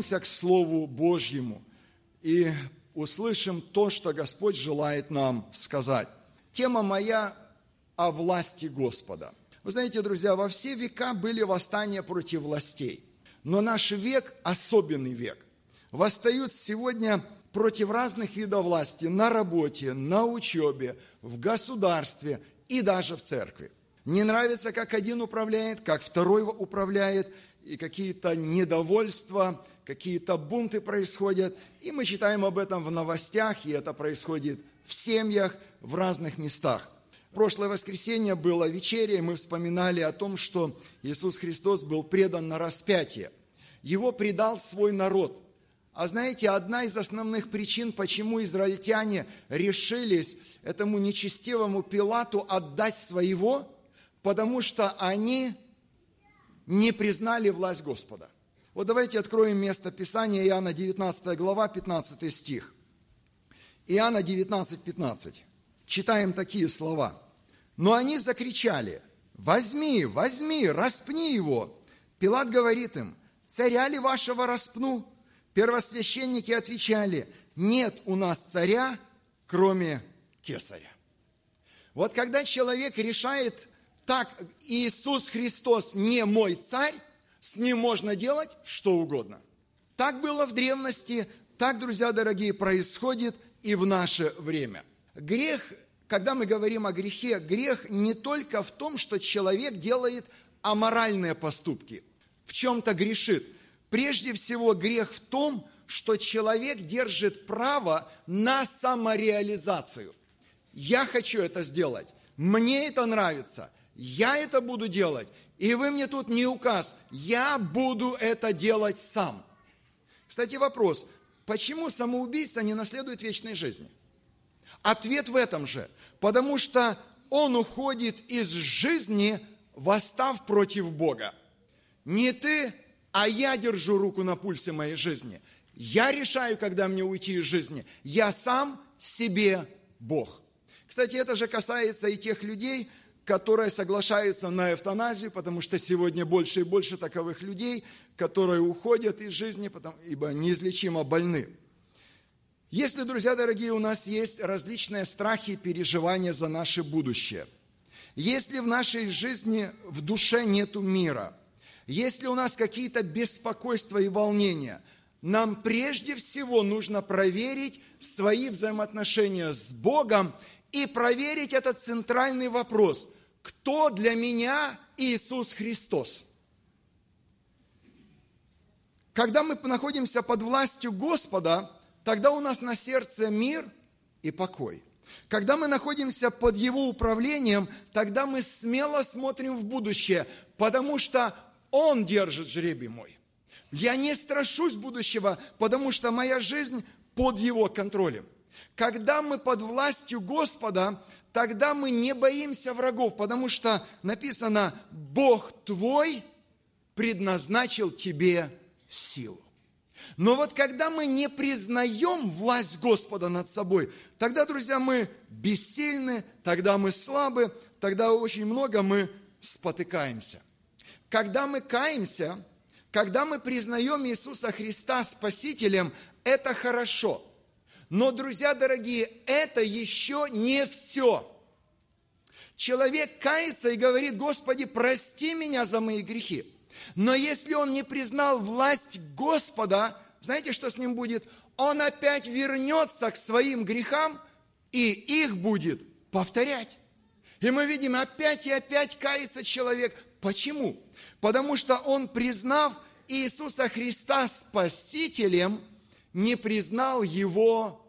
обратимся к Слову Божьему и услышим то, что Господь желает нам сказать. Тема моя о власти Господа. Вы знаете, друзья, во все века были восстания против властей. Но наш век – особенный век. Восстают сегодня против разных видов власти на работе, на учебе, в государстве и даже в церкви. Не нравится, как один управляет, как второй управляет, и какие-то недовольства, какие-то бунты происходят. И мы читаем об этом в новостях, и это происходит в семьях, в разных местах. Прошлое воскресенье было вечеря, и мы вспоминали о том, что Иисус Христос был предан на распятие. Его предал свой народ. А знаете, одна из основных причин, почему израильтяне решились этому нечестивому Пилату отдать своего, потому что они не признали власть Господа. Вот давайте откроем место Писания, Иоанна 19 глава, 15 стих. Иоанна 19, 15 читаем такие слова. Но они закричали, возьми, возьми, распни его. Пилат говорит им, царя ли вашего распну? Первосвященники отвечали, нет у нас царя, кроме кесаря. Вот когда человек решает, так, Иисус Христос не мой царь, с ним можно делать что угодно. Так было в древности, так, друзья дорогие, происходит и в наше время. Грех, когда мы говорим о грехе, грех не только в том, что человек делает аморальные поступки, в чем-то грешит. Прежде всего, грех в том, что человек держит право на самореализацию. Я хочу это сделать, мне это нравится, я это буду делать, и вы мне тут не указ, я буду это делать сам. Кстати, вопрос, почему самоубийца не наследует вечной жизни? Ответ в этом же. Потому что он уходит из жизни, восстав против Бога. Не ты, а я держу руку на пульсе моей жизни. Я решаю, когда мне уйти из жизни. Я сам себе Бог. Кстати, это же касается и тех людей, которые соглашаются на эвтаназию, потому что сегодня больше и больше таковых людей, которые уходят из жизни, потому, ибо неизлечимо больны. Если, друзья дорогие, у нас есть различные страхи и переживания за наше будущее, если в нашей жизни, в душе нету мира, если у нас какие-то беспокойства и волнения, нам прежде всего нужно проверить свои взаимоотношения с Богом и проверить этот центральный вопрос. Кто для меня Иисус Христос? Когда мы находимся под властью Господа, тогда у нас на сердце мир и покой. Когда мы находимся под Его управлением, тогда мы смело смотрим в будущее, потому что Он держит жребий мой. Я не страшусь будущего, потому что моя жизнь под Его контролем. Когда мы под властью Господа, тогда мы не боимся врагов, потому что написано, Бог твой предназначил тебе силу. Но вот когда мы не признаем власть Господа над собой, тогда, друзья, мы бессильны, тогда мы слабы, тогда очень много мы спотыкаемся. Когда мы каемся, когда мы признаем Иисуса Христа Спасителем, это хорошо. Но, друзья дорогие, это еще не все. Человек кается и говорит, Господи, прости меня за мои грехи. Но если он не признал власть Господа, знаете, что с ним будет? Он опять вернется к своим грехам и их будет повторять. И мы видим, опять и опять кается человек. Почему? Потому что он, признав Иисуса Христа Спасителем, не признал Его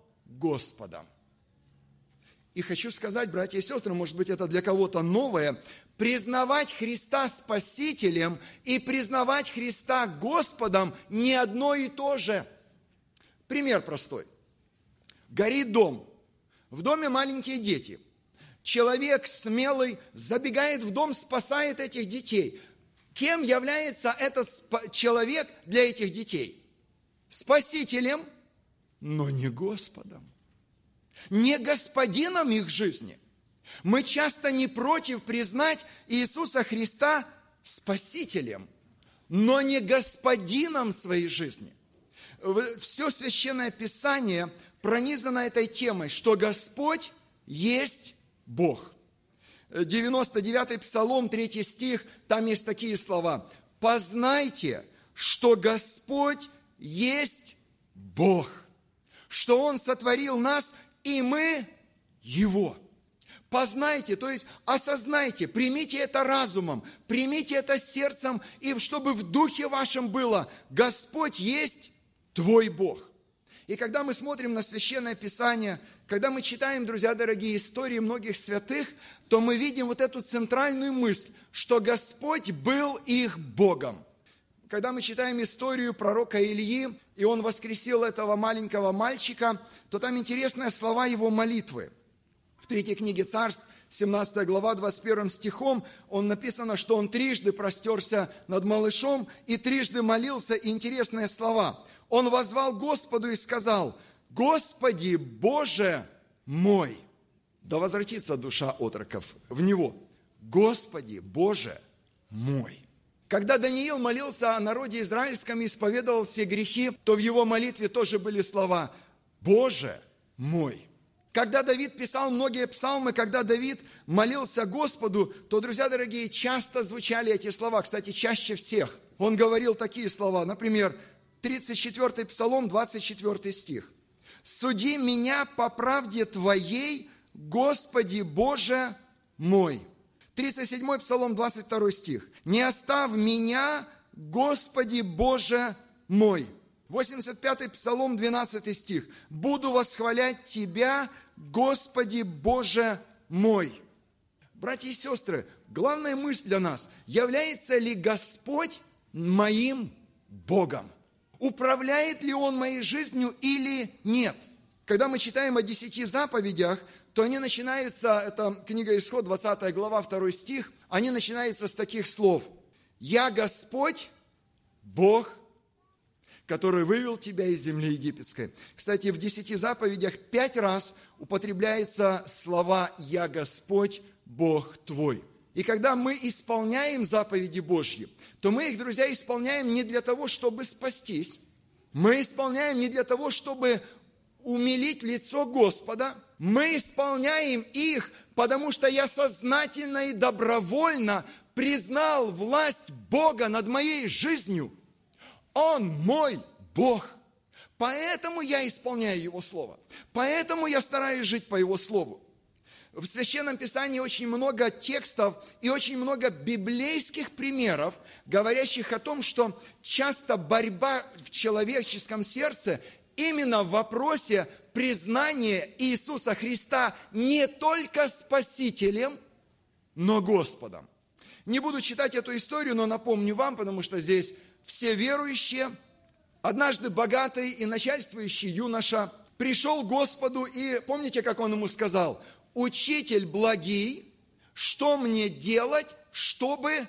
Господом. И хочу сказать, братья и сестры, может быть, это для кого-то новое, признавать Христа Спасителем и признавать Христа Господом не одно и то же. Пример простой. Горит дом. В доме маленькие дети. Человек смелый забегает в дом, спасает этих детей. Кем является этот человек для этих детей? Спасителем, но не Господом не господином их жизни. Мы часто не против признать Иисуса Христа Спасителем, но не господином своей жизни. Все священное писание пронизано этой темой, что Господь есть Бог. 99-й Псалом, 3 стих, там есть такие слова. «Познайте, что Господь есть Бог, что Он сотворил нас, и мы Его». Познайте, то есть осознайте, примите это разумом, примите это сердцем, и чтобы в духе вашем было, Господь есть твой Бог. И когда мы смотрим на Священное Писание, когда мы читаем, друзья дорогие, истории многих святых, то мы видим вот эту центральную мысль, что Господь был их Богом. Когда мы читаем историю пророка Ильи, и он воскресил этого маленького мальчика, то там интересные слова его молитвы – в третьей книге царств, 17 глава, 21 стихом, он написано, что он трижды простерся над малышом и трижды молился, и интересные слова. Он возвал Господу и сказал, «Господи, Боже мой!» Да возвратится душа отроков в него. «Господи, Боже мой!» Когда Даниил молился о народе израильском и исповедовал все грехи, то в его молитве тоже были слова «Боже мой!» Когда Давид писал многие псалмы, когда Давид молился Господу, то, друзья дорогие, часто звучали эти слова, кстати, чаще всех. Он говорил такие слова, например, 34 псалом, 24 стих. «Суди меня по правде Твоей, Господи Боже мой». 37 псалом, 22 стих. «Не оставь меня, Господи Боже мой». 85-й Псалом, 12 стих. «Буду восхвалять Тебя, Господи Боже мой». Братья и сестры, главная мысль для нас, является ли Господь моим Богом? Управляет ли Он моей жизнью или нет? Когда мы читаем о десяти заповедях, то они начинаются, это книга Исход, 20 глава, 2 стих, они начинаются с таких слов. «Я Господь, Бог который вывел тебя из земли египетской. Кстати, в десяти заповедях пять раз употребляется слова «Я Господь, Бог твой». И когда мы исполняем заповеди Божьи, то мы их, друзья, исполняем не для того, чтобы спастись. Мы исполняем не для того, чтобы умилить лицо Господа. Мы исполняем их, потому что я сознательно и добровольно признал власть Бога над моей жизнью – он мой Бог. Поэтому я исполняю Его Слово. Поэтому я стараюсь жить по Его Слову. В Священном Писании очень много текстов и очень много библейских примеров, говорящих о том, что часто борьба в человеческом сердце именно в вопросе признания Иисуса Христа не только Спасителем, но Господом. Не буду читать эту историю, но напомню вам, потому что здесь все верующие, однажды богатый и начальствующий юноша пришел к Господу и, помните, как он ему сказал, «Учитель благий, что мне делать, чтобы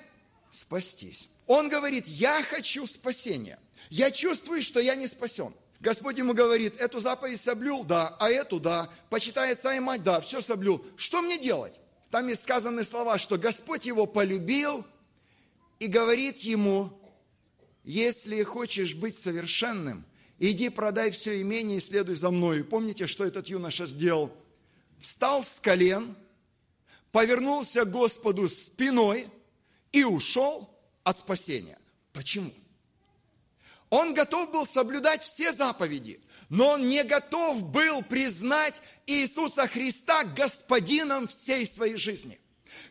спастись?» Он говорит, «Я хочу спасения, я чувствую, что я не спасен». Господь ему говорит, эту заповедь соблюл, да, а эту, да, почитай отца и мать, да, все соблюл. Что мне делать? Там есть сказаны слова, что Господь его полюбил и говорит ему, если хочешь быть совершенным, иди продай все имение и следуй за мною. Помните, что этот юноша сделал? Встал с колен, повернулся к Господу спиной и ушел от спасения. Почему? Он готов был соблюдать все заповеди, но он не готов был признать Иисуса Христа господином всей своей жизни.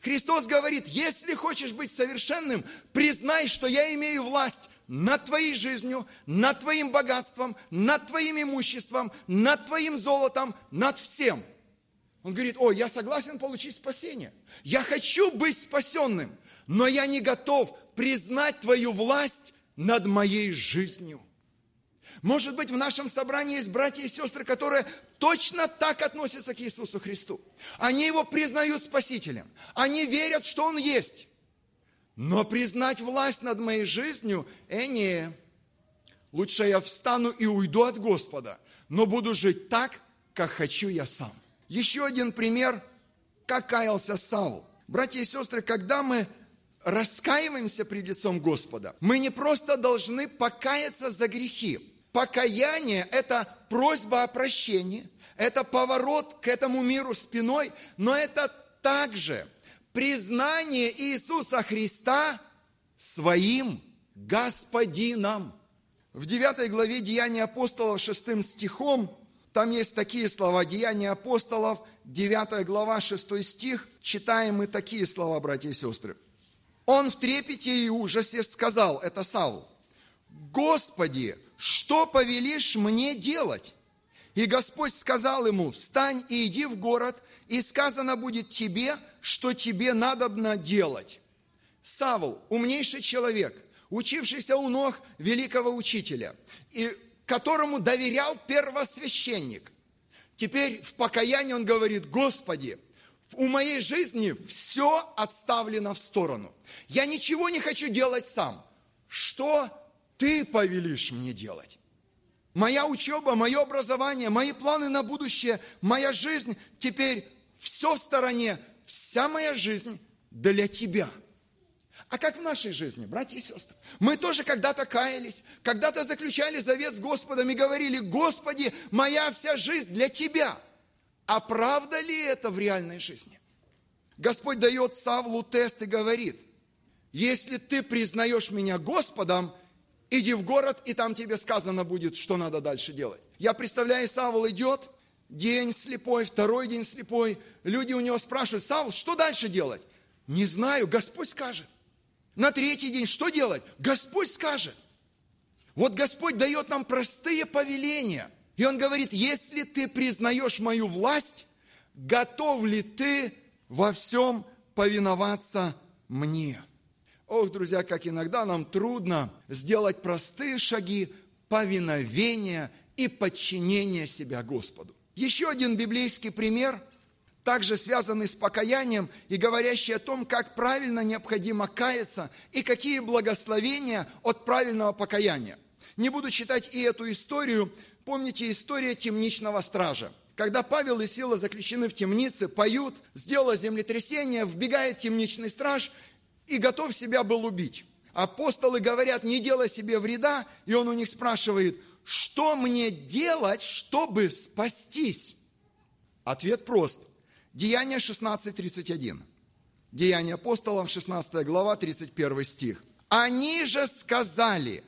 Христос говорит, если хочешь быть совершенным, признай, что я имею власть над твоей жизнью, над твоим богатством, над твоим имуществом, над твоим золотом, над всем. Он говорит, о, я согласен получить спасение. Я хочу быть спасенным, но я не готов признать твою власть над моей жизнью. Может быть, в нашем собрании есть братья и сестры, которые точно так относятся к Иисусу Христу. Они его признают Спасителем. Они верят, что Он есть. Но признать власть над моей жизнью, э, не. Лучше я встану и уйду от Господа, но буду жить так, как хочу я сам. Еще один пример, как каялся Саул. Братья и сестры, когда мы раскаиваемся пред лицом Господа, мы не просто должны покаяться за грехи. Покаяние – это просьба о прощении, это поворот к этому миру спиной, но это также признание Иисуса Христа своим Господином. В 9 главе Деяния апостолов 6 стихом там есть такие слова, Деяния апостолов, 9 глава, 6 стих, читаем мы такие слова, братья и сестры. Он в трепете и ужасе сказал, это Савл, «Господи, что повелишь мне делать?» И Господь сказал ему, встань и иди в город, и сказано будет тебе, что тебе надобно делать. Савл, умнейший человек, учившийся у ног великого учителя, и которому доверял первосвященник. Теперь в покаянии он говорит, Господи, у моей жизни все отставлено в сторону. Я ничего не хочу делать сам. Что ты повелишь мне делать? Моя учеба, мое образование, мои планы на будущее, моя жизнь, теперь все в стороне, вся моя жизнь для тебя – а как в нашей жизни, братья и сестры? Мы тоже когда-то каялись, когда-то заключали завет с Господом и говорили, Господи, моя вся жизнь для Тебя. А правда ли это в реальной жизни? Господь дает Савлу тест и говорит, если ты признаешь меня Господом, иди в город, и там тебе сказано будет, что надо дальше делать. Я представляю, Савл идет, день слепой, второй день слепой. Люди у него спрашивают, Савл, что дальше делать? Не знаю, Господь скажет. На третий день что делать? Господь скажет. Вот Господь дает нам простые повеления. И Он говорит, если ты признаешь мою власть, готов ли ты во всем повиноваться мне? Ох, друзья, как иногда нам трудно сделать простые шаги повиновения и подчинения себя Господу. Еще один библейский пример также связанный с покаянием и говорящий о том, как правильно необходимо каяться и какие благословения от правильного покаяния. Не буду читать и эту историю. Помните история темничного стража. Когда Павел и Сила заключены в темнице, поют, сделало землетрясение, вбегает темничный страж и готов себя был убить. Апостолы говорят, не делай себе вреда, и он у них спрашивает, что мне делать, чтобы спастись? Ответ прост. Деяние 16.31. Деяние апостолов, 16 глава, 31 стих. Они же сказали,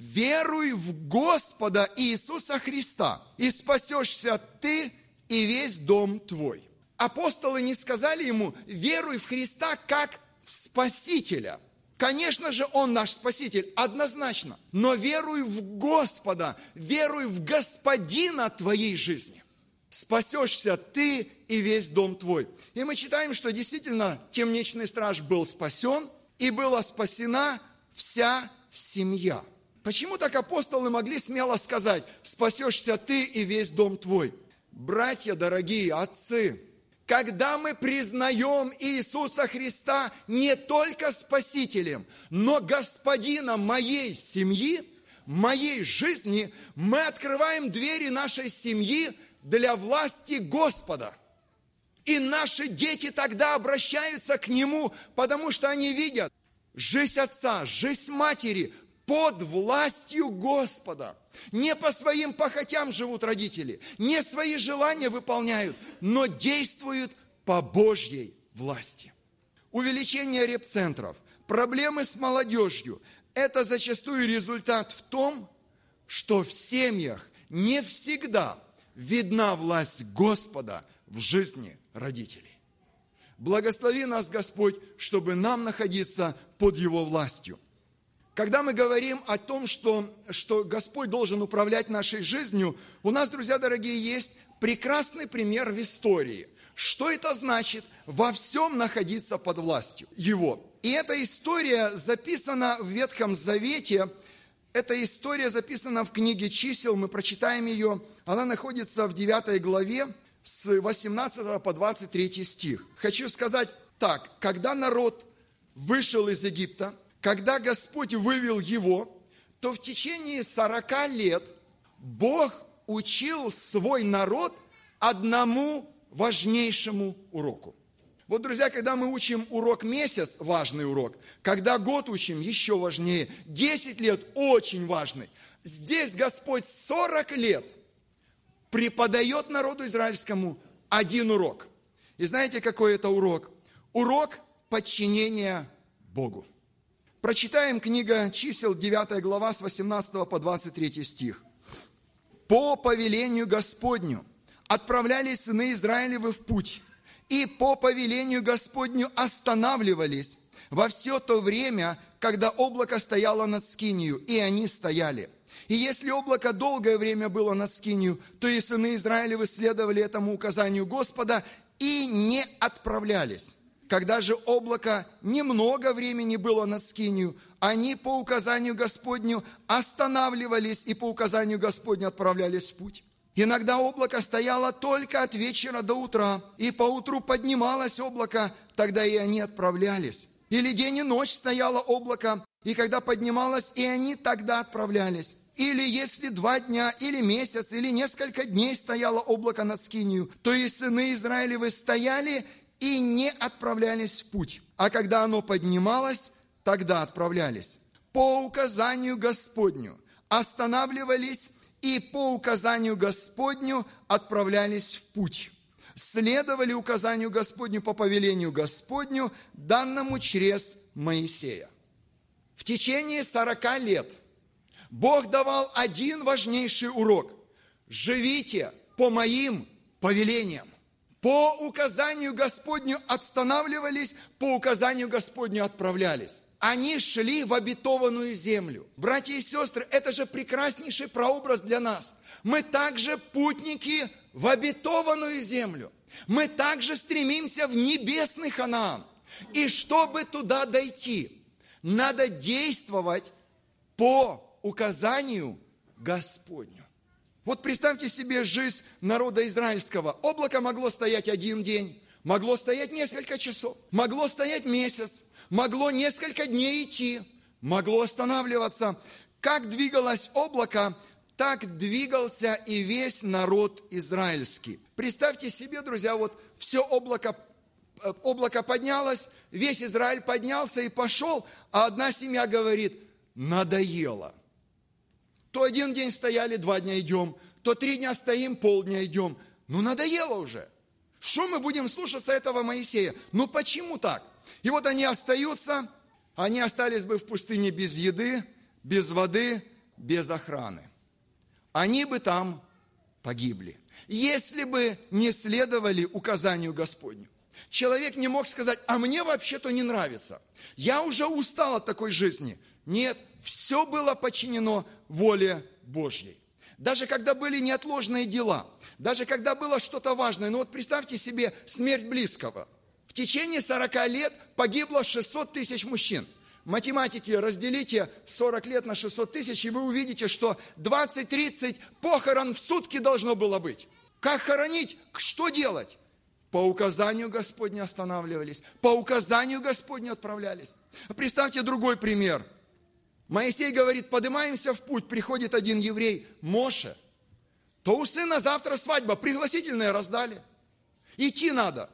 веруй в Господа Иисуса Христа, и спасешься ты и весь дом твой. Апостолы не сказали ему, веруй в Христа как в Спасителя. Конечно же, Он наш Спаситель, однозначно. Но веруй в Господа, веруй в Господина твоей жизни спасешься ты и весь дом твой. И мы читаем, что действительно темничный страж был спасен, и была спасена вся семья. Почему так апостолы могли смело сказать, спасешься ты и весь дом твой? Братья дорогие, отцы, когда мы признаем Иисуса Христа не только Спасителем, но Господином моей семьи, моей жизни, мы открываем двери нашей семьи для власти Господа. И наши дети тогда обращаются к Нему, потому что они видят жизнь отца, жизнь матери под властью Господа. Не по своим похотям живут родители, не свои желания выполняют, но действуют по Божьей власти. Увеличение репцентров, проблемы с молодежью – это зачастую результат в том, что в семьях не всегда – видна власть Господа в жизни родителей. Благослови нас, Господь, чтобы нам находиться под Его властью. Когда мы говорим о том, что, что Господь должен управлять нашей жизнью, у нас, друзья дорогие, есть прекрасный пример в истории. Что это значит во всем находиться под властью Его? И эта история записана в Ветхом Завете – эта история записана в книге чисел, мы прочитаем ее. Она находится в 9 главе с 18 по 23 стих. Хочу сказать так, когда народ вышел из Египта, когда Господь вывел его, то в течение 40 лет Бог учил свой народ одному важнейшему уроку. Вот, друзья, когда мы учим урок месяц, важный урок. Когда год учим, еще важнее. Десять лет очень важный. Здесь Господь 40 лет преподает народу израильскому один урок. И знаете, какой это урок? Урок подчинения Богу. Прочитаем книга чисел, 9 глава, с 18 по 23 стих. «По повелению Господню отправлялись сыны Израилевы в путь, и по повелению Господню останавливались во все то время, когда облако стояло над Скинию, и они стояли. И если облако долгое время было над Скинию, то и сыны Израилевы следовали этому указанию Господа и не отправлялись. Когда же облако немного времени было на Скинию, они по указанию Господню останавливались и по указанию Господню отправлялись в путь. Иногда облако стояло только от вечера до утра, и по утру поднималось облако, тогда и они отправлялись. Или день и ночь стояло облако, и когда поднималось, и они тогда отправлялись. Или если два дня, или месяц, или несколько дней стояло облако над Скинию, то и сыны Израилевы стояли и не отправлялись в путь. А когда оно поднималось, тогда отправлялись. По указанию Господню останавливались и по указанию Господню отправлялись в путь. Следовали указанию Господню по повелению Господню, данному через Моисея. В течение 40 лет Бог давал один важнейший урок. Живите по моим повелениям. По указанию Господню останавливались, по указанию Господню отправлялись. Они шли в обетованную землю. Братья и сестры, это же прекраснейший прообраз для нас. Мы также путники в обетованную землю. Мы также стремимся в небесный Ханаан. И чтобы туда дойти, надо действовать по указанию Господню. Вот представьте себе жизнь народа израильского. Облако могло стоять один день, могло стоять несколько часов, могло стоять месяц, могло несколько дней идти, могло останавливаться. Как двигалось облако, так двигался и весь народ израильский. Представьте себе, друзья, вот все облако, э, облако поднялось, весь Израиль поднялся и пошел, а одна семья говорит, надоело. То один день стояли, два дня идем, то три дня стоим, полдня идем. Ну, надоело уже. Что мы будем слушаться этого Моисея? Ну, почему так? И вот они остаются, они остались бы в пустыне без еды, без воды, без охраны. Они бы там погибли, если бы не следовали указанию Господню. Человек не мог сказать, а мне вообще-то не нравится. Я уже устал от такой жизни. Нет, все было подчинено воле Божьей. Даже когда были неотложные дела, даже когда было что-то важное, ну вот представьте себе смерть близкого. В течение 40 лет погибло 600 тысяч мужчин. Математики, разделите 40 лет на 600 тысяч, и вы увидите, что 20-30 похорон в сутки должно было быть. Как хоронить? Что делать? По указанию Господню останавливались, по указанию Господню отправлялись. Представьте другой пример – Моисей говорит, поднимаемся в путь, приходит один еврей, Моше, то у сына завтра свадьба, пригласительные раздали. Идти надо.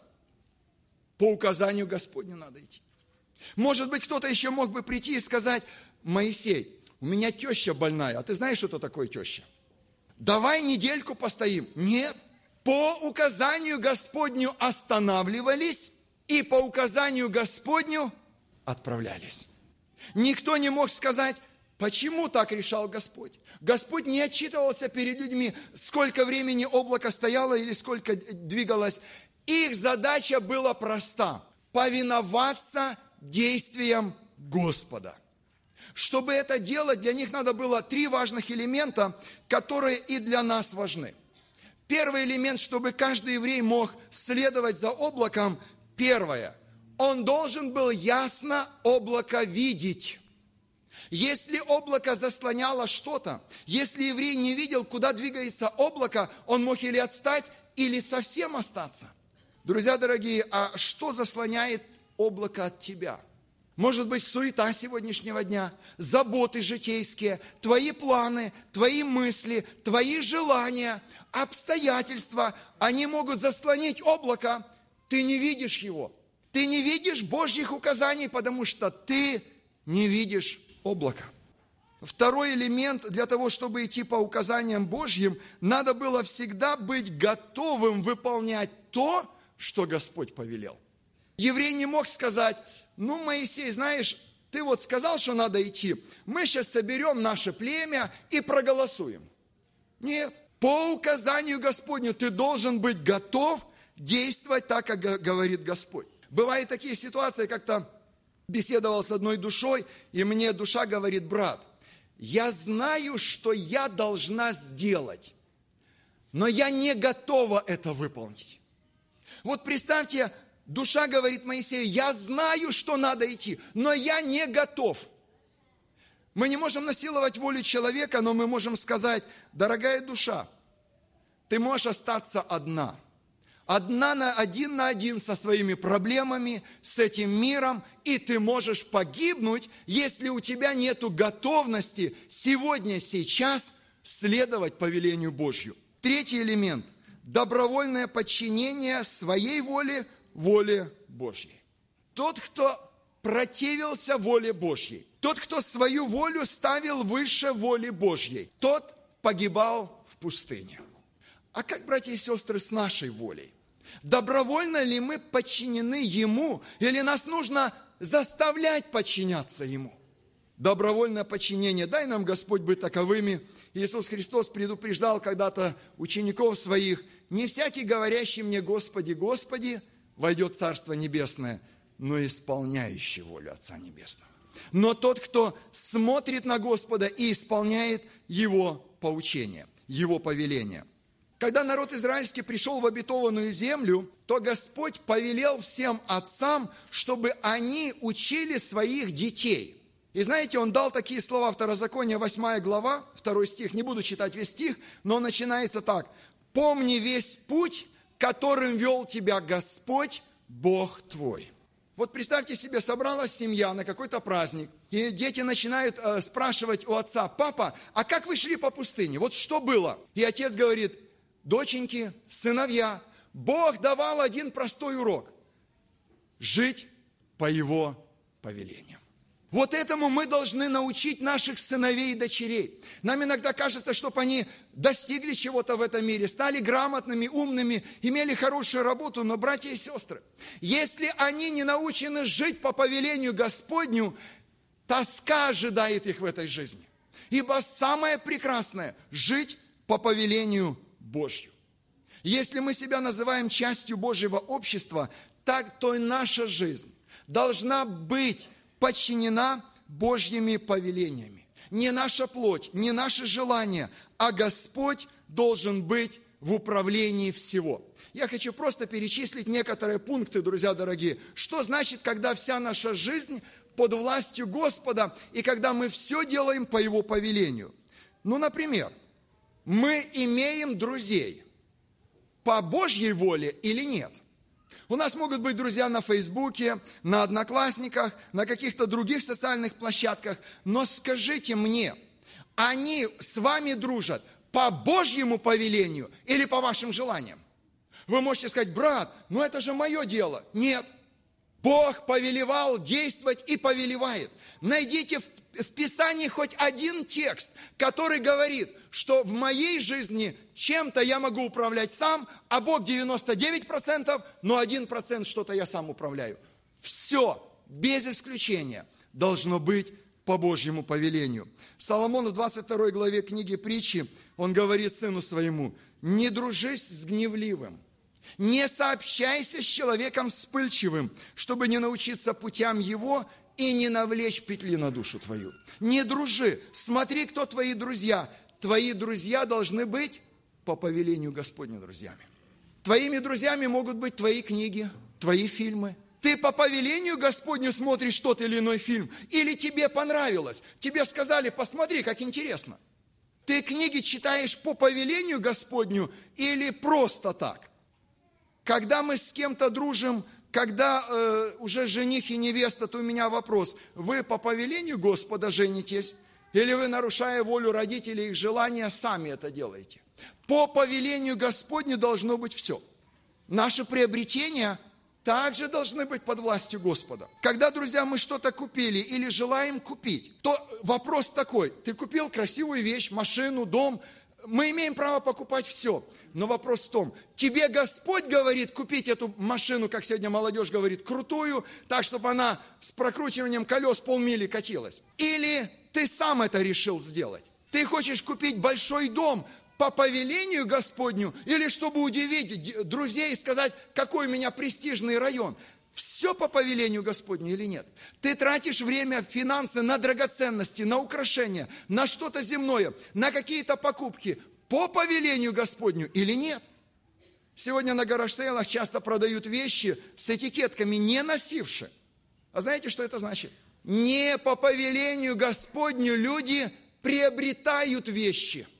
По указанию Господню надо идти. Может быть, кто-то еще мог бы прийти и сказать, Моисей, у меня теща больная, а ты знаешь, что это такое теща? Давай недельку постоим. Нет. По указанию Господню останавливались и по указанию Господню отправлялись. Никто не мог сказать, почему так решал Господь. Господь не отчитывался перед людьми, сколько времени облако стояло или сколько двигалось. Их задача была проста – повиноваться действиям Господа. Чтобы это делать, для них надо было три важных элемента, которые и для нас важны. Первый элемент, чтобы каждый еврей мог следовать за облаком, первое – он должен был ясно облако видеть. Если облако заслоняло что-то, если еврей не видел, куда двигается облако, он мог или отстать, или совсем остаться. Друзья дорогие, а что заслоняет облако от тебя? Может быть, суета сегодняшнего дня, заботы житейские, твои планы, твои мысли, твои желания, обстоятельства, они могут заслонить облако, ты не видишь его – Ты не видишь Божьих указаний, потому что ты не видишь облака. Второй элемент для того, чтобы идти по указаниям Божьим, надо было всегда быть готовым выполнять то, что Господь повелел. Еврей не мог сказать, ну, Моисей, знаешь, ты вот сказал, что надо идти, мы сейчас соберем наше племя и проголосуем. Нет, по указанию Господню ты должен быть готов действовать так, как говорит Господь. Бывают такие ситуации, как-то беседовал с одной душой, и мне душа говорит, брат, я знаю, что я должна сделать, но я не готова это выполнить. Вот представьте, душа говорит Моисею, я знаю, что надо идти, но я не готов. Мы не можем насиловать волю человека, но мы можем сказать, дорогая душа, ты можешь остаться одна. Одна на один на один со своими проблемами, с этим миром, и ты можешь погибнуть, если у тебя нет готовности сегодня, сейчас следовать повелению Божью. Третий элемент – добровольное подчинение своей воле воле Божьей. Тот, кто противился воле Божьей, тот, кто свою волю ставил выше воли Божьей, тот погибал в пустыне. А как, братья и сестры, с нашей волей? Добровольно ли мы подчинены Ему, или нас нужно заставлять подчиняться Ему? Добровольное подчинение. Дай нам, Господь, быть таковыми. Иисус Христос предупреждал когда-то учеников своих, не всякий, говорящий мне, Господи, Господи, войдет в Царство Небесное, но исполняющий волю Отца Небесного. Но тот, кто смотрит на Господа и исполняет Его поучение, Его повеление – когда народ израильский пришел в обетованную землю, то Господь повелел всем отцам, чтобы они учили своих детей. И знаете, он дал такие слова, Второзаконие, 8 глава, 2 стих, не буду читать весь стих, но начинается так. «Помни весь путь, которым вел тебя Господь, Бог твой». Вот представьте себе, собралась семья на какой-то праздник, и дети начинают э, спрашивать у отца, папа, а как вы шли по пустыне? Вот что было? И отец говорит, доченьки, сыновья, Бог давал один простой урок – жить по Его повелениям. Вот этому мы должны научить наших сыновей и дочерей. Нам иногда кажется, чтобы они достигли чего-то в этом мире, стали грамотными, умными, имели хорошую работу, но, братья и сестры, если они не научены жить по повелению Господню, тоска ожидает их в этой жизни. Ибо самое прекрасное – жить по повелению Божью. Если мы себя называем частью Божьего общества, так то и наша жизнь должна быть подчинена Божьими повелениями. Не наша плоть, не наше желание, а Господь должен быть в управлении всего. Я хочу просто перечислить некоторые пункты, друзья дорогие. Что значит, когда вся наша жизнь под властью Господа и когда мы все делаем по Его повелению? Ну, например, мы имеем друзей по Божьей воле или нет. У нас могут быть друзья на Фейсбуке, на Одноклассниках, на каких-то других социальных площадках, но скажите мне, они с вами дружат по Божьему повелению или по вашим желаниям? Вы можете сказать, брат, ну это же мое дело. Нет, Бог повелевал действовать и повелевает. Найдите в, в Писании хоть один текст, который говорит, что в моей жизни чем-то я могу управлять сам, а Бог 99%, но 1% что-то я сам управляю. Все, без исключения, должно быть по Божьему повелению. Соломон в 22 главе книги притчи, он говорит сыну своему, не дружись с гневливым, не сообщайся с человеком вспыльчивым, чтобы не научиться путям его и не навлечь петли на душу твою. Не дружи, смотри, кто твои друзья. Твои друзья должны быть по повелению Господню друзьями. Твоими друзьями могут быть твои книги, твои фильмы. Ты по повелению Господню смотришь тот или иной фильм, или тебе понравилось, тебе сказали, посмотри, как интересно. Ты книги читаешь по повелению Господню или просто так – когда мы с кем-то дружим, когда э, уже жених и невеста, то у меня вопрос. Вы по повелению Господа женитесь? Или вы, нарушая волю родителей, их желания, сами это делаете? По повелению Господню должно быть все. Наше приобретение также должны быть под властью Господа. Когда, друзья, мы что-то купили или желаем купить, то вопрос такой, ты купил красивую вещь, машину, дом, мы имеем право покупать все. Но вопрос в том, тебе Господь говорит купить эту машину, как сегодня молодежь говорит, крутую, так, чтобы она с прокручиванием колес полмили катилась. Или ты сам это решил сделать. Ты хочешь купить большой дом, по повелению Господню или чтобы удивить друзей и сказать, какой у меня престижный район. Все по повелению Господню или нет? Ты тратишь время, финансы на драгоценности, на украшения, на что-то земное, на какие-то покупки по повелению Господню или нет? Сегодня на гараж-сейлах часто продают вещи с этикетками «не носившие». А знаете, что это значит? Не по повелению Господню люди приобретают вещи –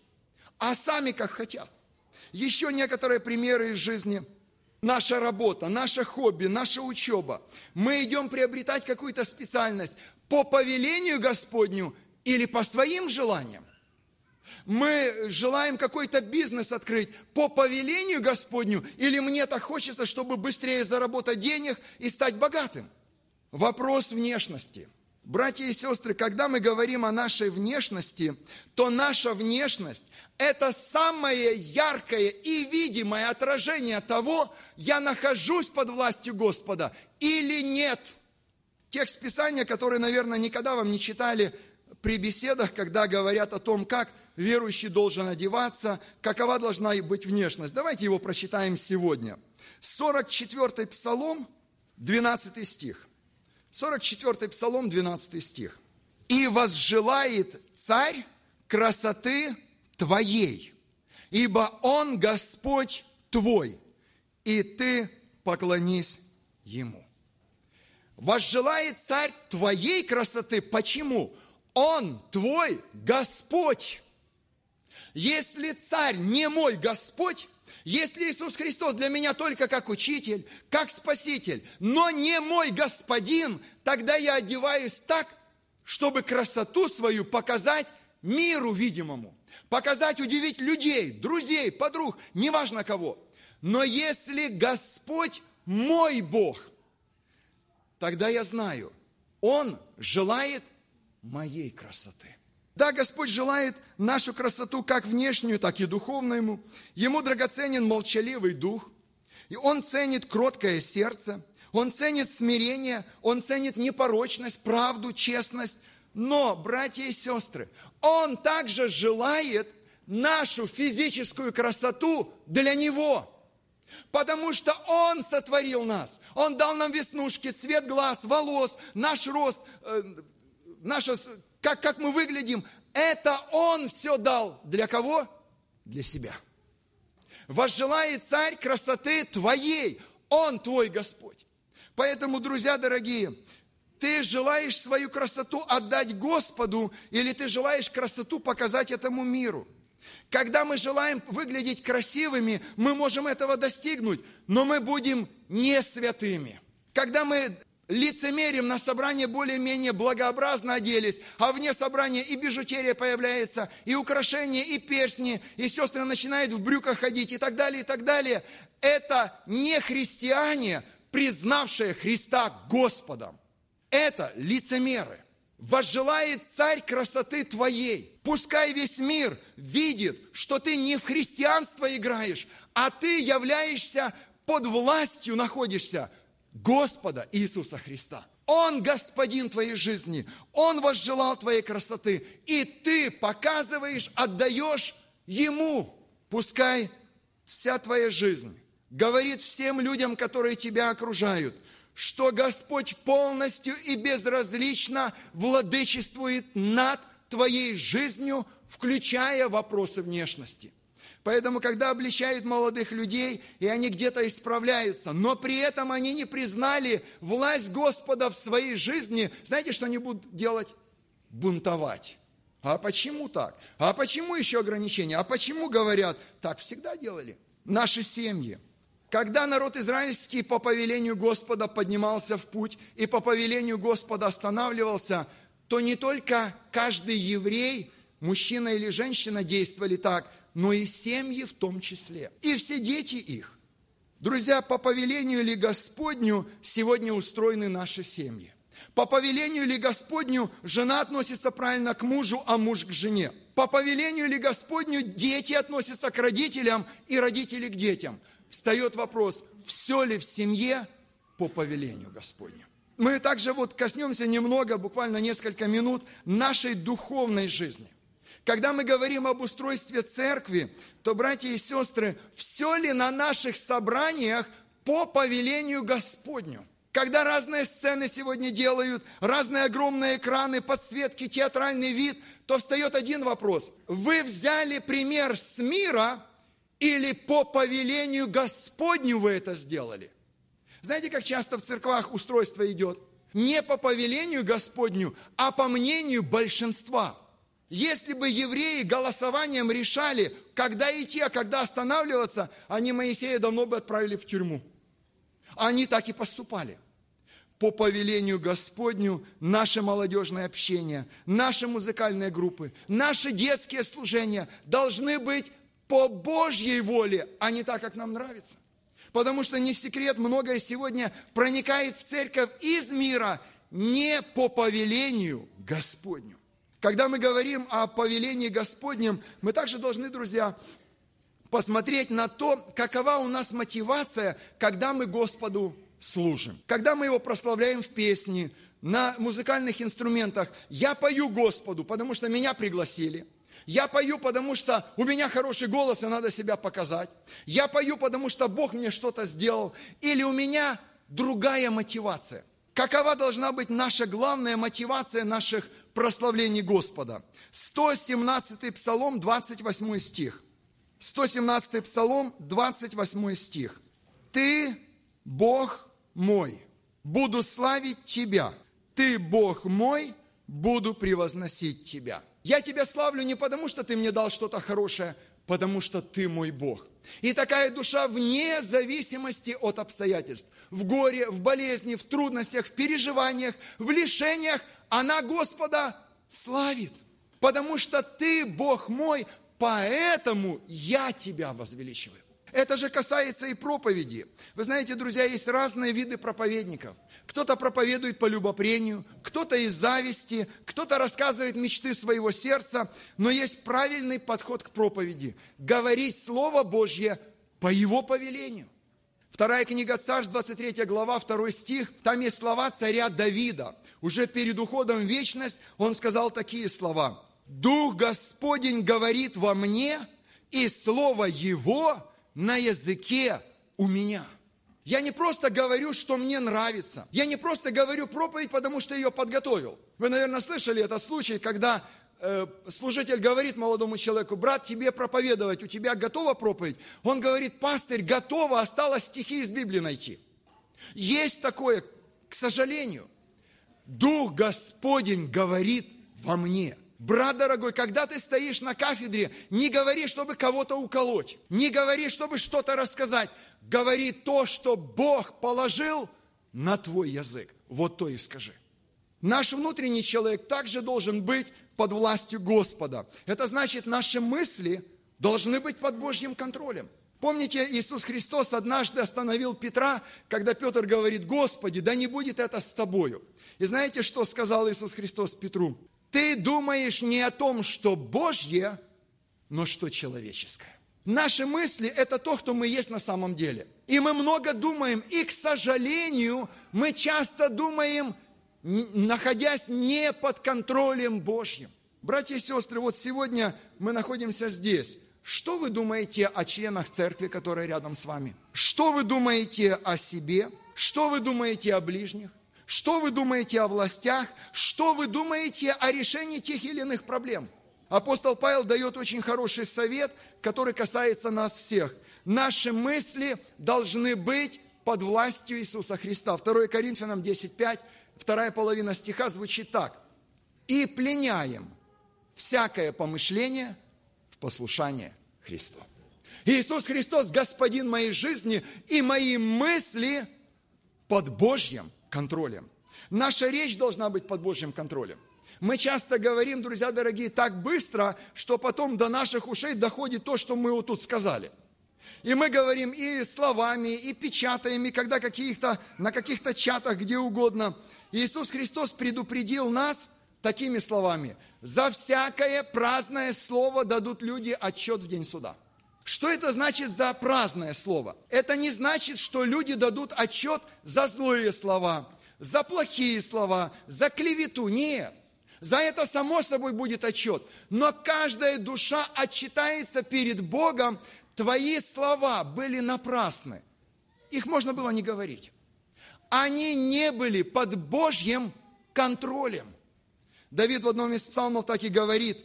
а сами как хотят. Еще некоторые примеры из жизни. Наша работа, наше хобби, наша учеба. Мы идем приобретать какую-то специальность по повелению Господню или по своим желаниям. Мы желаем какой-то бизнес открыть по повелению Господню, или мне так хочется, чтобы быстрее заработать денег и стать богатым. Вопрос внешности – Братья и сестры, когда мы говорим о нашей внешности, то наша внешность – это самое яркое и видимое отражение того, я нахожусь под властью Господа или нет. Текст Писания, который, наверное, никогда вам не читали при беседах, когда говорят о том, как верующий должен одеваться, какова должна быть внешность. Давайте его прочитаем сегодня. 44-й Псалом, 12 стих. 44 Псалом, 12 стих. «И возжелает царь красоты твоей, ибо он Господь твой, и ты поклонись ему». Возжелает царь твоей красоты. Почему? Он твой Господь. Если царь не мой Господь, если Иисус Христос для меня только как учитель, как спаситель, но не мой господин, тогда я одеваюсь так, чтобы красоту свою показать миру видимому, показать, удивить людей, друзей, подруг, неважно кого. Но если Господь мой Бог, тогда я знаю, Он желает моей красоты. Да, Господь желает нашу красоту как внешнюю, так и духовную. Ему драгоценен молчаливый дух, и Он ценит кроткое сердце, Он ценит смирение, Он ценит непорочность, правду, честность. Но, братья и сестры, Он также желает нашу физическую красоту для Него. Потому что Он сотворил нас. Он дал нам веснушки, цвет глаз, волос, наш рост, э, наша как, как мы выглядим, это Он все дал. Для кого? Для себя. Возжелает царь красоты твоей. Он твой Господь. Поэтому, друзья дорогие, ты желаешь свою красоту отдать Господу, или ты желаешь красоту показать этому миру? Когда мы желаем выглядеть красивыми, мы можем этого достигнуть, но мы будем не святыми. Когда мы лицемерим на собрание более-менее благообразно оделись, а вне собрания и бижутерия появляется, и украшения, и перстни, и сестры начинают в брюках ходить, и так далее, и так далее. Это не христиане, признавшие Христа Господом. Это лицемеры. Возжелает царь красоты твоей. Пускай весь мир видит, что ты не в христианство играешь, а ты являешься под властью находишься Господа Иисуса Христа. Он господин твоей жизни, Он возжелал твоей красоты, и ты показываешь, отдаешь Ему. Пускай вся твоя жизнь говорит всем людям, которые тебя окружают, что Господь полностью и безразлично владычествует над твоей жизнью, включая вопросы внешности. Поэтому, когда обличают молодых людей, и они где-то исправляются, но при этом они не признали власть Господа в своей жизни, знаете, что они будут делать? Бунтовать. А почему так? А почему еще ограничения? А почему говорят? Так всегда делали. Наши семьи. Когда народ израильский по повелению Господа поднимался в путь и по повелению Господа останавливался, то не только каждый еврей, мужчина или женщина действовали так, но и семьи в том числе, и все дети их. Друзья, по повелению ли Господню сегодня устроены наши семьи? По повелению ли Господню жена относится правильно к мужу, а муж к жене? По повелению ли Господню дети относятся к родителям и родители к детям? Встает вопрос, все ли в семье по повелению Господню? Мы также вот коснемся немного, буквально несколько минут, нашей духовной жизни. Когда мы говорим об устройстве церкви, то, братья и сестры, все ли на наших собраниях по повелению Господню? Когда разные сцены сегодня делают, разные огромные экраны, подсветки, театральный вид, то встает один вопрос. Вы взяли пример с мира или по повелению Господню вы это сделали? Знаете, как часто в церквах устройство идет? Не по повелению Господню, а по мнению большинства. Если бы евреи голосованием решали, когда идти, а когда останавливаться, они Моисея давно бы отправили в тюрьму. Они так и поступали. По повелению Господню наше молодежное общение, наши музыкальные группы, наши детские служения должны быть по Божьей воле, а не так, как нам нравится. Потому что не секрет, многое сегодня проникает в церковь из мира не по повелению Господню. Когда мы говорим о повелении Господнем, мы также должны, друзья, посмотреть на то, какова у нас мотивация, когда мы Господу служим. Когда мы Его прославляем в песне, на музыкальных инструментах. Я пою Господу, потому что меня пригласили – я пою, потому что у меня хороший голос, и надо себя показать. Я пою, потому что Бог мне что-то сделал. Или у меня другая мотивация. Какова должна быть наша главная мотивация наших прославлений Господа? 117 Псалом, 28 стих. 117 Псалом, 28 стих. «Ты, Бог мой, буду славить Тебя. Ты, Бог мой, буду превозносить Тебя». Я тебя славлю не потому, что ты мне дал что-то хорошее, потому что ты мой Бог. И такая душа вне зависимости от обстоятельств. В горе, в болезни, в трудностях, в переживаниях, в лишениях она Господа славит. Потому что ты, Бог мой, поэтому я тебя возвеличиваю. Это же касается и проповеди. Вы знаете, друзья, есть разные виды проповедников. Кто-то проповедует по любопрению, кто-то из зависти, кто-то рассказывает мечты своего сердца, но есть правильный подход к проповеди. Говорить Слово Божье по Его повелению. Вторая книга Царств, 23 глава, 2 стих, там есть слова царя Давида. Уже перед уходом в вечность он сказал такие слова. «Дух Господень говорит во мне, и Слово Его на языке у меня. Я не просто говорю, что мне нравится. Я не просто говорю проповедь, потому что ее подготовил. Вы, наверное, слышали этот случай, когда э, служитель говорит молодому человеку, брат, тебе проповедовать, у тебя готова проповедь? Он говорит, пастырь, готово, осталось стихи из Библии найти. Есть такое, к сожалению. Дух Господень говорит во мне – Брат дорогой, когда ты стоишь на кафедре, не говори, чтобы кого-то уколоть, не говори, чтобы что-то рассказать. Говори то, что Бог положил на твой язык. Вот то и скажи. Наш внутренний человек также должен быть под властью Господа. Это значит, наши мысли должны быть под Божьим контролем. Помните, Иисус Христос однажды остановил Петра, когда Петр говорит, Господи, да не будет это с тобою. И знаете, что сказал Иисус Христос Петру? Ты думаешь не о том, что Божье, но что человеческое. Наши мысли – это то, кто мы есть на самом деле. И мы много думаем, и, к сожалению, мы часто думаем, находясь не под контролем Божьим. Братья и сестры, вот сегодня мы находимся здесь. Что вы думаете о членах церкви, которые рядом с вами? Что вы думаете о себе? Что вы думаете о ближних? Что вы думаете о властях? Что вы думаете о решении тех или иных проблем? Апостол Павел дает очень хороший совет, который касается нас всех. Наши мысли должны быть под властью Иисуса Христа. 2 Коринфянам 10.5, вторая половина стиха звучит так. «И пленяем всякое помышление в послушание Христу». Иисус Христос – Господин моей жизни, и мои мысли под Божьим контролем. Наша речь должна быть под Божьим контролем. Мы часто говорим, друзья дорогие, так быстро, что потом до наших ушей доходит то, что мы вот тут сказали. И мы говорим и словами, и печатаем, и когда каких-то, на каких-то чатах, где угодно. Иисус Христос предупредил нас такими словами. За всякое праздное слово дадут люди отчет в день суда. Что это значит за праздное слово? Это не значит, что люди дадут отчет за злые слова, за плохие слова, за клевету. Нет. За это само собой будет отчет. Но каждая душа отчитается перед Богом. Твои слова были напрасны. Их можно было не говорить. Они не были под Божьим контролем. Давид в одном из псалмов так и говорит,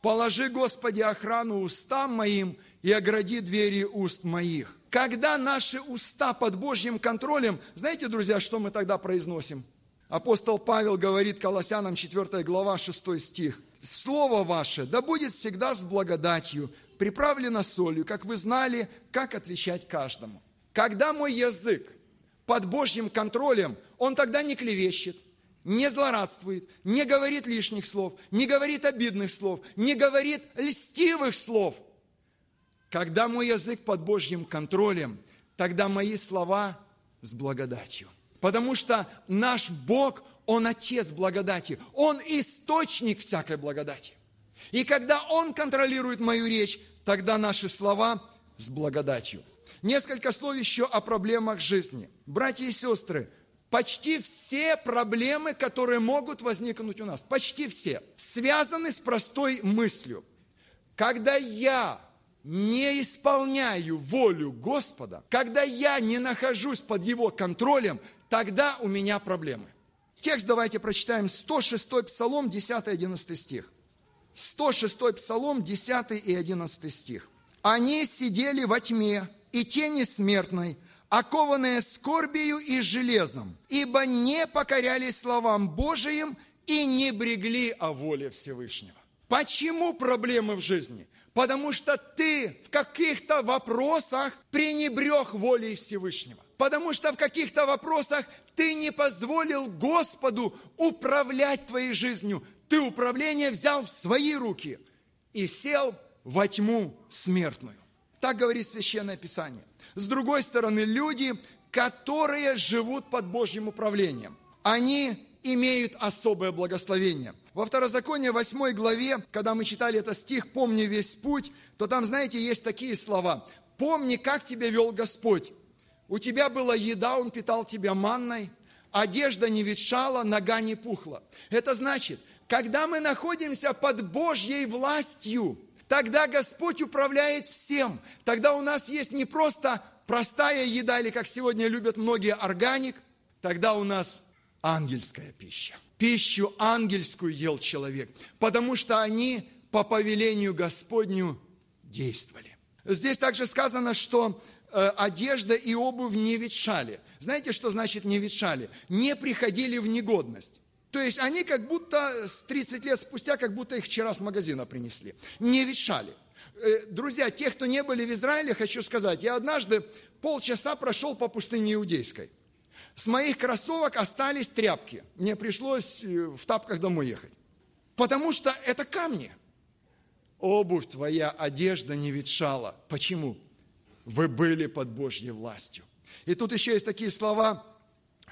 «Положи, Господи, охрану устам моим и огради двери уст моих». Когда наши уста под Божьим контролем, знаете, друзья, что мы тогда произносим – Апостол Павел говорит Колоссянам 4 глава 6 стих. «Слово ваше да будет всегда с благодатью, приправлено солью, как вы знали, как отвечать каждому». Когда мой язык под Божьим контролем, он тогда не клевещет, не злорадствует, не говорит лишних слов, не говорит обидных слов, не говорит льстивых слов. Когда мой язык под Божьим контролем, тогда мои слова с благодатью. Потому что наш Бог, Он Отец благодати. Он источник всякой благодати. И когда Он контролирует мою речь, тогда наши слова с благодатью. Несколько слов еще о проблемах жизни. Братья и сестры, почти все проблемы, которые могут возникнуть у нас, почти все, связаны с простой мыслью. Когда я не исполняю волю Господа, когда я не нахожусь под Его контролем, тогда у меня проблемы. Текст давайте прочитаем. 106 Псалом, 10-11 стих. 106 Псалом, 10 и 11 стих. «Они сидели во тьме и тени смертной, окованные скорбию и железом, ибо не покорялись словам Божиим и не брегли о воле Всевышнего». Почему проблемы в жизни? Потому что ты в каких-то вопросах пренебрег волей Всевышнего. Потому что в каких-то вопросах ты не позволил Господу управлять твоей жизнью. Ты управление взял в свои руки и сел во тьму смертную. Так говорит Священное Писание. С другой стороны, люди, которые живут под Божьим управлением, они имеют особое благословение – во Второзаконии 8 главе, когда мы читали этот стих «Помни весь путь», то там, знаете, есть такие слова. «Помни, как тебя вел Господь. У тебя была еда, Он питал тебя манной, одежда не ветшала, нога не пухла». Это значит, когда мы находимся под Божьей властью, тогда Господь управляет всем. Тогда у нас есть не просто простая еда, или как сегодня любят многие, органик, тогда у нас ангельская пища пищу ангельскую ел человек, потому что они по повелению Господню действовали. Здесь также сказано, что э, одежда и обувь не ветшали. Знаете, что значит не ветшали? Не приходили в негодность. То есть они как будто с 30 лет спустя, как будто их вчера с магазина принесли. Не ветшали. Э, друзья, те, кто не были в Израиле, хочу сказать, я однажды полчаса прошел по пустыне Иудейской. С моих кроссовок остались тряпки. Мне пришлось э, в тапках домой ехать. Потому что это камни. Обувь твоя, одежда не ветшала. Почему? Вы были под Божьей властью. И тут еще есть такие слова,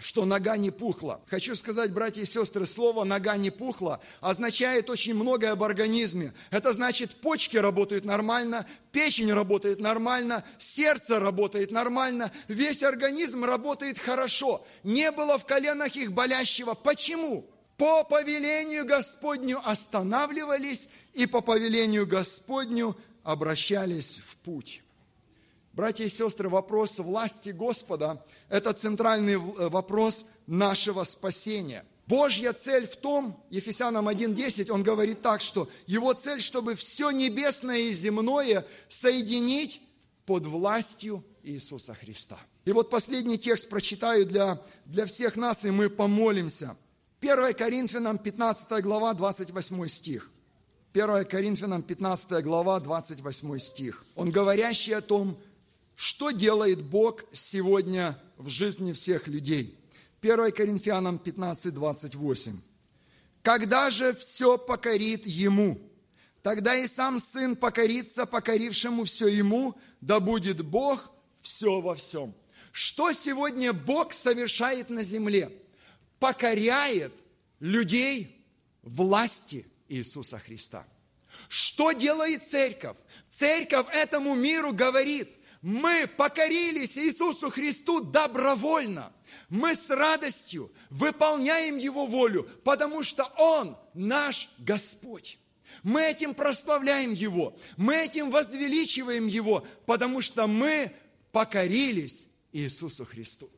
что нога не пухла. Хочу сказать, братья и сестры, слово «нога не пухла» означает очень многое об организме. Это значит, почки работают нормально, печень работает нормально, сердце работает нормально, весь организм работает хорошо. Не было в коленах их болящего. Почему? По повелению Господню останавливались и по повелению Господню обращались в путь. Братья и сестры, вопрос власти Господа – это центральный э, вопрос нашего спасения. Божья цель в том, Ефесянам 1.10, он говорит так, что его цель, чтобы все небесное и земное соединить под властью Иисуса Христа. И вот последний текст прочитаю для, для всех нас, и мы помолимся. 1 Коринфянам 15 глава, 28 стих. 1 Коринфянам 15 глава, 28 стих. Он говорящий о том, что делает Бог сегодня в жизни всех людей? 1 Коринфянам 15, 28. «Когда же все покорит Ему, Тогда и сам Сын покорится покорившему все Ему, да будет Бог все во всем. Что сегодня Бог совершает на земле? Покоряет людей власти Иисуса Христа. Что делает церковь? Церковь этому миру говорит, мы покорились Иисусу Христу добровольно. Мы с радостью выполняем Его волю, потому что Он наш Господь. Мы этим прославляем Его, мы этим возвеличиваем Его, потому что мы покорились Иисусу Христу.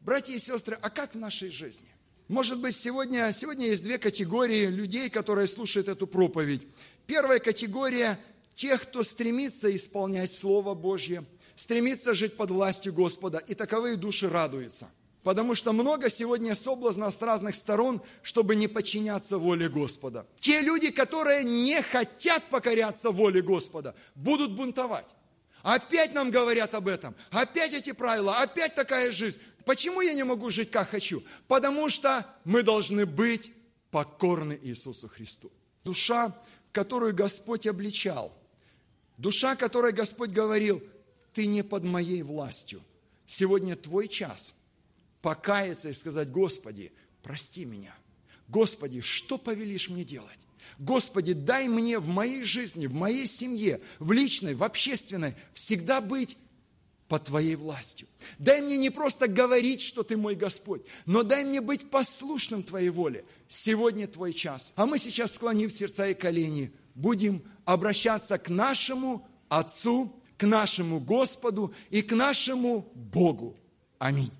Братья и сестры, а как в нашей жизни? Может быть, сегодня, сегодня есть две категории людей, которые слушают эту проповедь. Первая категория – тех, кто стремится исполнять Слово Божье, стремится жить под властью Господа, и таковые души радуются. Потому что много сегодня соблазнов с разных сторон, чтобы не подчиняться воле Господа. Те люди, которые не хотят покоряться воле Господа, будут бунтовать. Опять нам говорят об этом. Опять эти правила, опять такая жизнь. Почему я не могу жить, как хочу? Потому что мы должны быть покорны Иисусу Христу. Душа, которую Господь обличал. Душа, которой Господь говорил, ты не под моей властью. Сегодня твой час покаяться и сказать, Господи, прости меня. Господи, что повелишь мне делать? Господи, дай мне в моей жизни, в моей семье, в личной, в общественной всегда быть под Твоей властью. Дай мне не просто говорить, что Ты мой Господь, но дай мне быть послушным Твоей воле. Сегодня Твой час. А мы сейчас, склонив сердца и колени, будем обращаться к нашему Отцу, к нашему Господу и к нашему Богу. Аминь.